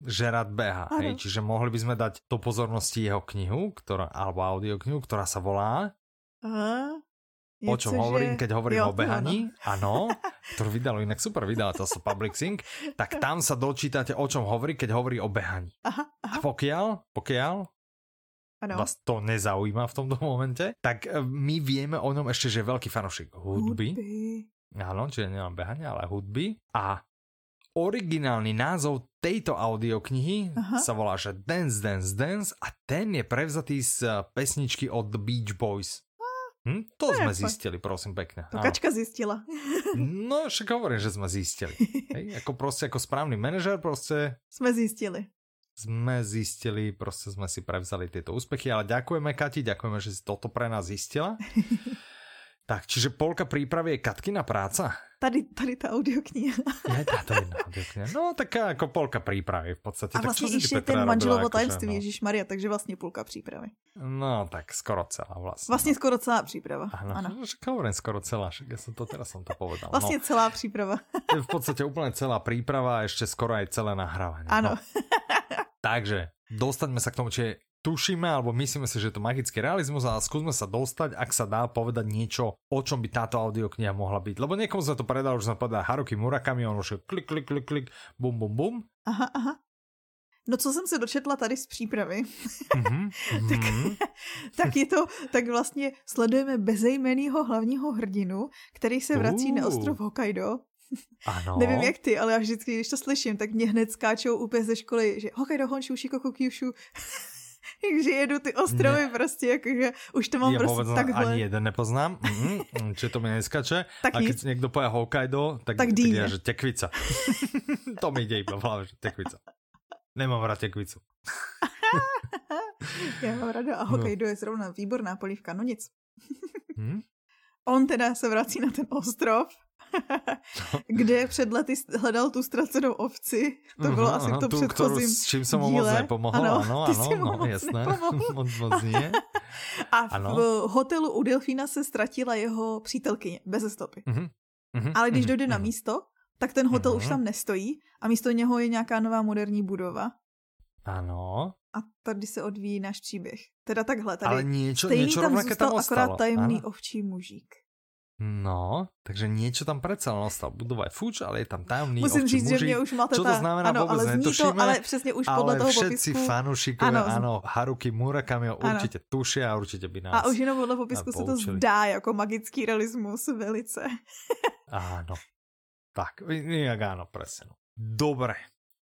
že rád beha. Hej, čiže mohli by sme dať do pozornosti jeho knihu, ktorá, alebo audioknihu, ktorá sa volá... Aha. Je o čom hovorím, že... keď hovorím jo, o behaní, áno, ktorú vydalo inak super vydavateľstvo Public Sync, tak tam sa dočítate, o čom hovorí, keď hovorí o behaní. Aha, aha. A pokiaľ, pokiaľ ano. vás to nezaujíma v tomto momente, tak e, my vieme o ňom ešte, že je veľký fanošik hudby. hudby. Áno, čiže nielen behania, ale hudby. A originálny názov tejto audioknihy Aha. sa volá, že Dance, Dance, Dance a ten je prevzatý z eh, pesničky od The Beach Boys. Hm? To, to sme zistili, prosím pekne. To kačka zistila. <laughs> No, však hovorím, že sme zistili. <laughs> Hej, ako proste, ako správny manažer proste... Sme zistili. Sme zistili, proste sme si prevzali tieto úspechy, ale ďakujeme Kati, ďakujeme, že si toto pre nás zistila. <laughs> Tak, čiže polka prípravy je Katkina práca? Tady, tady ta audiokniha. Je táto jedna audiokniha. No, taká jako polka přípravy v podstatě. A vlastně tak, ještě ten manželovo tajemství, no. Ježíš Maria, takže vlastně půlka přípravy. No, tak skoro celá vlastně. Vlastně no. skoro celá příprava. Ano, ano. <laughs> Hovorím skoro celá, však ja som to teraz som to povedal. Vlastně no. celá příprava. <laughs> v podstatě úplně celá príprava a ještě skoro aj celé nahrávanie. Ano. No. <laughs> takže, dostaňme sa k tomu, či tušíme, alebo myslíme si, že je to magický realizmus a skúsme sa dostať, ak sa dá povedať niečo, o čom by táto audiokniha mohla byť. Lebo niekomu sme to predali, už sme povedali Haruki Murakami, on už je klik, klik, klik, klik, bum, bum, bum. Aha, aha. No co jsem se dočetla tady z přípravy, mm-hmm, <laughs> tak, mm-hmm. tak je to, tak vlastně sledujeme bezejmenýho hlavního hrdinu, který se vrací uh. na ostrov Hokkaido. Ano. <laughs> Nevím jak ty, ale já vždycky, když to slyším, tak mě hned skáčou úplně ze školy, že Hokkaido, Honshu, Shikoku, Kyushu. Takže jedu ty ostrovy ne. prostě, jakože už to mám ja prostě takhle. Ani jeden nepoznám, <laughs> mm, či to mi neskače. Tak a keď si někdo poje Hokkaido, tak, tak, tak ja, že tekvica. <laughs> to mi ide iba v hlave, že tekvica. Nemám rád tekvicu. <laughs> Já mám ráda a Hokkaido no. je zrovna výborná polívka, no nic. hmm? On teda se vrací na ten ostrov <laughs> kde před lety hledal tu ztracenou ovci. To bylo uh-huh, asi to tu, předchozím S čím jsem mu moc nepomohl, ano, ano, ano, no, jasné, <laughs> moc, moc nie. A v uh-huh. hotelu u Delfína se ztratila jeho přítelkyně, bez stopy. Uh-huh. Uh-huh. Ale když uh-huh. dojde uh-huh. na místo, tak ten hotel uh-huh. už tam nestojí a místo něho je nějaká nová moderní budova. Ano. A tady se odvíjí náš příběh. Teda takhle, tady Ale niečo, stejný niečo tam zůstal tam akorát tajemný ano. ovčí mužík. No, takže niečo tam predsa ostal. Budova je fuč, ale je tam tajomný Musím říct, muži. že mě už máte Čo to znamená, ano, vůbec ale netušíme. To, ale přesně už podle toho všetci popisku. fanúšikovia, ano, ano, Haruki Murakami ho určitě tuší a určitě by nás A už jenom podle popisku se to zdá jako magický realismus velice. <laughs> Áno. Tak, nejak áno, presne. No. Dobre.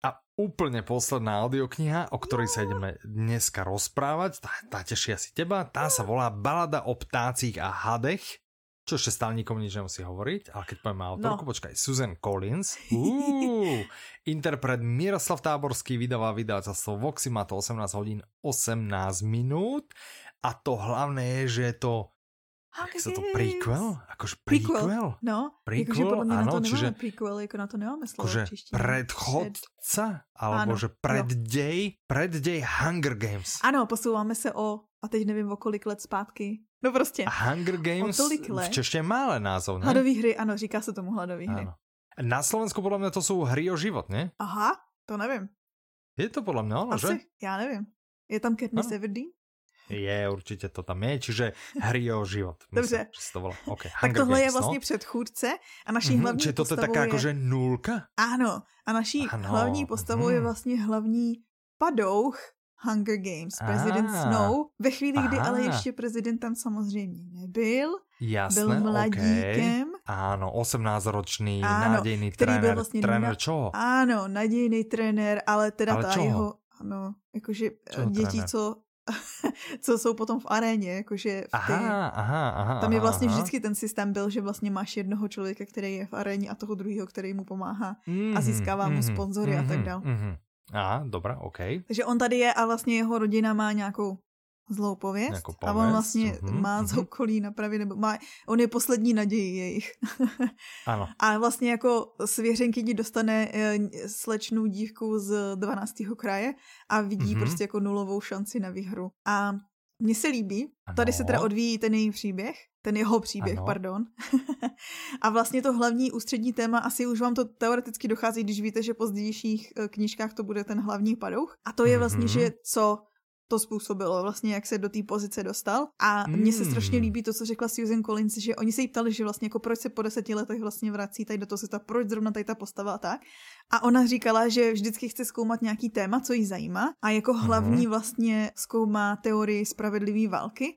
A úplne posledná audiokniha, o ktorej sa ideme dneska rozprávať, tá, tá teší asi teba, tá sa volá Balada o ptácích a hadech čo ešte stále nikomu nič nemusí hovoriť, ale keď povieme autorku, no. počkaj, Susan Collins, uh, <laughs> interpret Miroslav Táborský vydává vydavateľstvo Voxy, má to 18 hodín 18 minút a to hlavné je, že je to Jak sa to prequel? Akože prequel? prequel? No, prequel, akože áno, na to čiže... prequel, ako na to nemáme slovo akože predchodca, alebo áno, že preddej, preddej Hunger Games. Ano, posouváme se o, a teď nevím o kolik let zpátky, No prostě. A Hunger Games v češtině má ale názov, ne? Hladový hry, ano, říká se tomu hladový hry. Ano. Na Slovensku podle mě to jsou hry o život, ne? Aha, to nevím. Je to podle mě ono, Asi, že? já nevím. Je tam Katniss Everdeen? Je, určitě to tam je, čiže hry o život. Dobře. Myslím, to volá. Okay. tak tohle Games, je vlastně no? předchůdce a naší mm-hmm, hlavní Čiže to je taká jakože nulka? Ano, a naší ano. hlavní postavou mm. je vlastně hlavní padouch Hunger Games, prezident ah, Snow, ve chvíli, kdy aha. ale ještě prezident tam samozřejmě nebyl. Jasné, byl mladíkem. Okay. Áno, 18-ročný nadějný trenér. Vlastně trenér na... čoho? Áno, nadějný trenér, ale teda ale ta čoho? jeho, ano, jakože čo děti, trenér? co <laughs> co jsou potom v aréně, jakože v aha, aha, aha, tam je vlastně aha. vždycky ten systém byl, že vlastně máš jednoho člověka, který je v aréně a toho druhého, který mu pomáhá mm-hmm, a získává mu mm-hmm, sponzory mm-hmm, a tak mhm, dále. Mm-hmm. Aha, dobrá, OK. Takže on tady je a vlastně jeho rodina má nějakou zlou pověst, jako pověst. a on vlastně mm-hmm, má z okolí napravit, nebo má, on je poslední naději jejich. <laughs> ano. A vlastně jako svěřenkyni dostane e, slečnou dívku z 12. kraje a vidí mm-hmm. prostě jako nulovou šanci na výhru. A mně se líbí, ano. tady se teda odvíjí ten její příběh, ten jeho příběh, ano. pardon. <laughs> a vlastně to hlavní ústřední téma, asi už vám to teoreticky dochází, když víte, že po pozdějších e, knížkách to bude ten hlavní padouch. A to je vlastně, mm-hmm. že co to způsobilo, vlastně jak se do té pozice dostal. A mně se strašně hmm. líbí to, co řekla Susan Collins, že oni se jí ptali, že vlastně jako proč se po deseti letech vlastně vrací tady do toho světa, proč zrovna tady ta postava a tak. A ona říkala, že vždycky chce zkoumat nějaký téma, co jí zajímá a jako hlavní vlastně zkoumá teorii spravedlivé války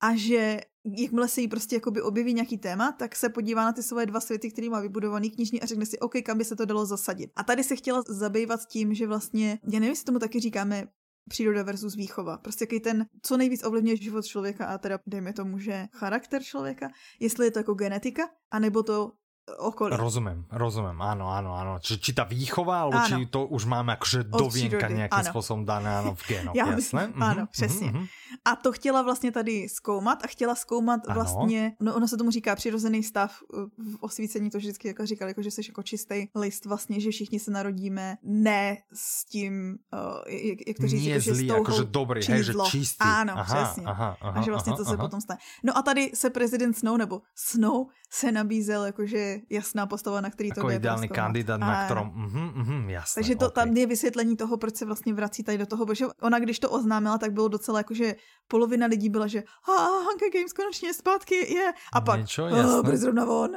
a že jakmile se jí prostě jakoby objeví nějaký téma, tak se podívá na ty svoje dva světy, který má vybudovaný knižní a řekne si, OK, kam by se to dalo zasadit. A tady se chtěla zabývat tím, že vlastně, já nevím, jestli tomu taky říkáme příroda versus výchova. Prostě jaký ten, co nejvíc ovlivňuje život člověka a teda dejme tomu, že charakter člověka, jestli je to jako genetika, anebo to okolí. Rozumím, rozumím, ano, ano, ano. Či, či ta výchova, alebo či to už máme jakože do věnka nějakým ano. způsobem dané, ano, v genu, <laughs> Já jasné? Myslím, ano, mm-hmm, přesně. Mm-hmm. A to chtěla vlastně tady zkoumat a chtěla zkoumat ano. vlastně, no ono se tomu říká přirozený stav v osvícení, to vždycky jako říkali, jako že jsi jako čistý list vlastně, že všichni se narodíme ne s tím, uh, jak, jak to říct, jako, že s tou jakože dobrý, hej, že čistý. Ano, aha, přesně. Aha, aha, a že vlastně aha, to se aha. potom stane. No a tady se prezident Snow, nebo Snow se nabízel jakože jasná postava, na který to Jako ideální kandidát, na kterom, mm, mm, jasné, Takže to, okay. tam je vysvětlení toho, proč se vlastně vrací tady do toho, protože ona, když to oznámila, tak bylo docela jakože polovina lidí byla, že a Hunger Games konečně zpátky je. A pak, Něčo, oh, bude zrovna von.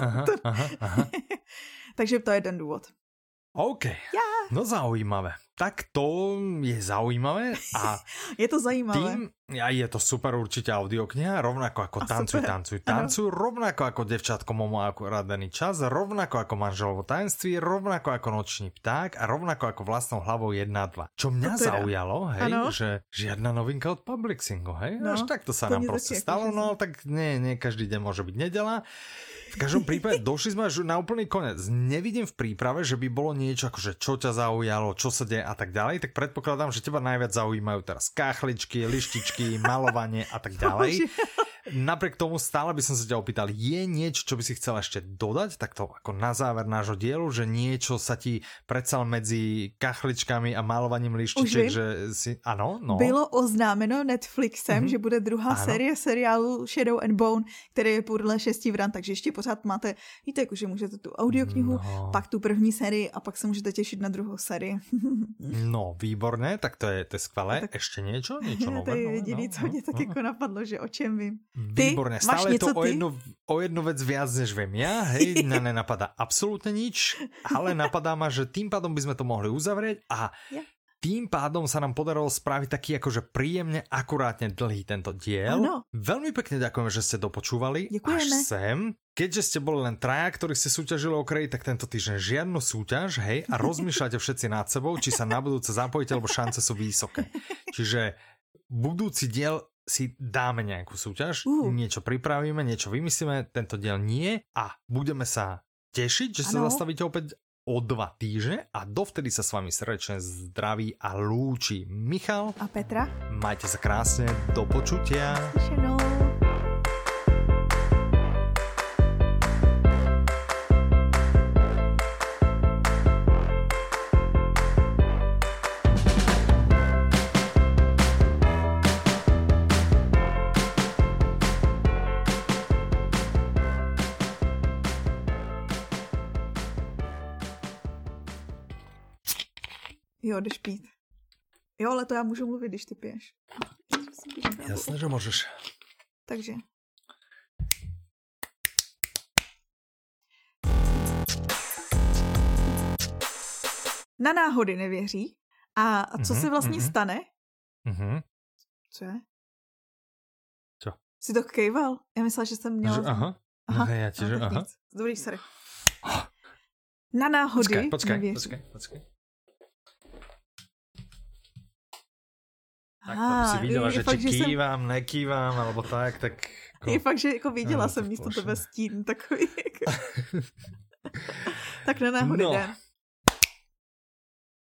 aha, <laughs> aha, aha. <laughs> Takže to je ten důvod. OK. Yeah. No zaujímavé. Tak to je zaujímavé a <laughs> je to zajímavé. Tým, a je to super určite audiokniha, rovnako ako a Tancuj, super. tancuj, tancuj, rovnako ako Devčatko Momo ako Radený čas, rovnako ako Manželovo tajemství, rovnako ako Nočný pták a rovnako ako Vlastnou hlavou 1 2. Čo mňa to zaujalo, hej, ano. že žiadna novinka od Publixingu, hej, no, až tak to sa to nám proste stalo, no tak nie, nie každý deň môže byť nedela. V každom prípade <laughs> došli sme až na úplný konec. Nevidím v príprave, že by bolo niečo akože čo ťa zaujalo, čo sa deje a tak ďalej, tak predpokladám, že teba najviac zaujímajú teraz káchličky, lištičky, malovanie a tak <laughs> ďalej. Napriek tomu stále by som sa ťa opýtal, je niečo, čo by si chcel ešte dodať, takto ako na záver nášho dielu, že niečo sa ti predsa medzi kachličkami a malovaním lištiček, že si, ano, no. Bylo oznámeno Netflixem, mm-hmm. že bude druhá ano. série seriálu Shadow and Bone, který je podle šesti vran, takže ještě pořád máte, víte, jako, že můžete tu audioknihu, no. pak tu první sérii a pak se můžete těšit na druhou sérii. <laughs> no, výborné, tak to je, to je skvělé. Tak... Ještě něco? Něco nové? <laughs> To je jediný, no, co mě no, tak no. jako napadlo, že o čem vím. Ty? Výborné, stále je to o jednu, o jednu vec viac, než viem ja, hej, <laughs> mňa nenapadá absolútne nič, ale napadá ma, že tým pádom by sme to mohli uzavrieť a ja. tým pádom sa nám podarilo spraviť taký akože príjemne, akurátne dlhý tento diel. Ano. Veľmi pekne ďakujeme, že ste dopočúvali Ďakujeme. až sem. Keďže ste boli len traja, ktorí ste súťažili o kraji, tak tento týždeň žiadnu súťaž, hej, a rozmýšľate všetci nad sebou, či sa na budúce zapojíte, lebo šance sú vysoké. <laughs> Čiže budúci diel si dáme nejakú súťaž, uh. niečo pripravíme, niečo vymyslíme, tento diel nie a budeme sa tešiť, že ano. sa zastavíte opäť o dva týždne a dovtedy sa s vami srdečne zdraví a lúči Michal a Petra. Majte sa krásne, do počutia. Slyšenou. Jo, jdeš pít. Jo, ale to já můžu mluvit, když ty piješ. Jasně, že můžeš. Takže. Na náhody nevěří. A, a co mm-hmm, se vlastně mm-hmm. stane? Mm-hmm. Co je? Co? Jsi to kejval? Já myslela, že jsem měla... Že, aha. Aha. No, já ti, že, aha. Dobrý, sorry. <gasps> Na náhody počkej, počkej, nevěří. Počkej, počkej. Tak to si viděla, že fakt, či kývám, jsem... nekývám, alebo tak, tak... <laughs> Jako... Je fakt, že jako viděla no, jsem místo tebe stín takový. Jako... <laughs> tak na náhody no.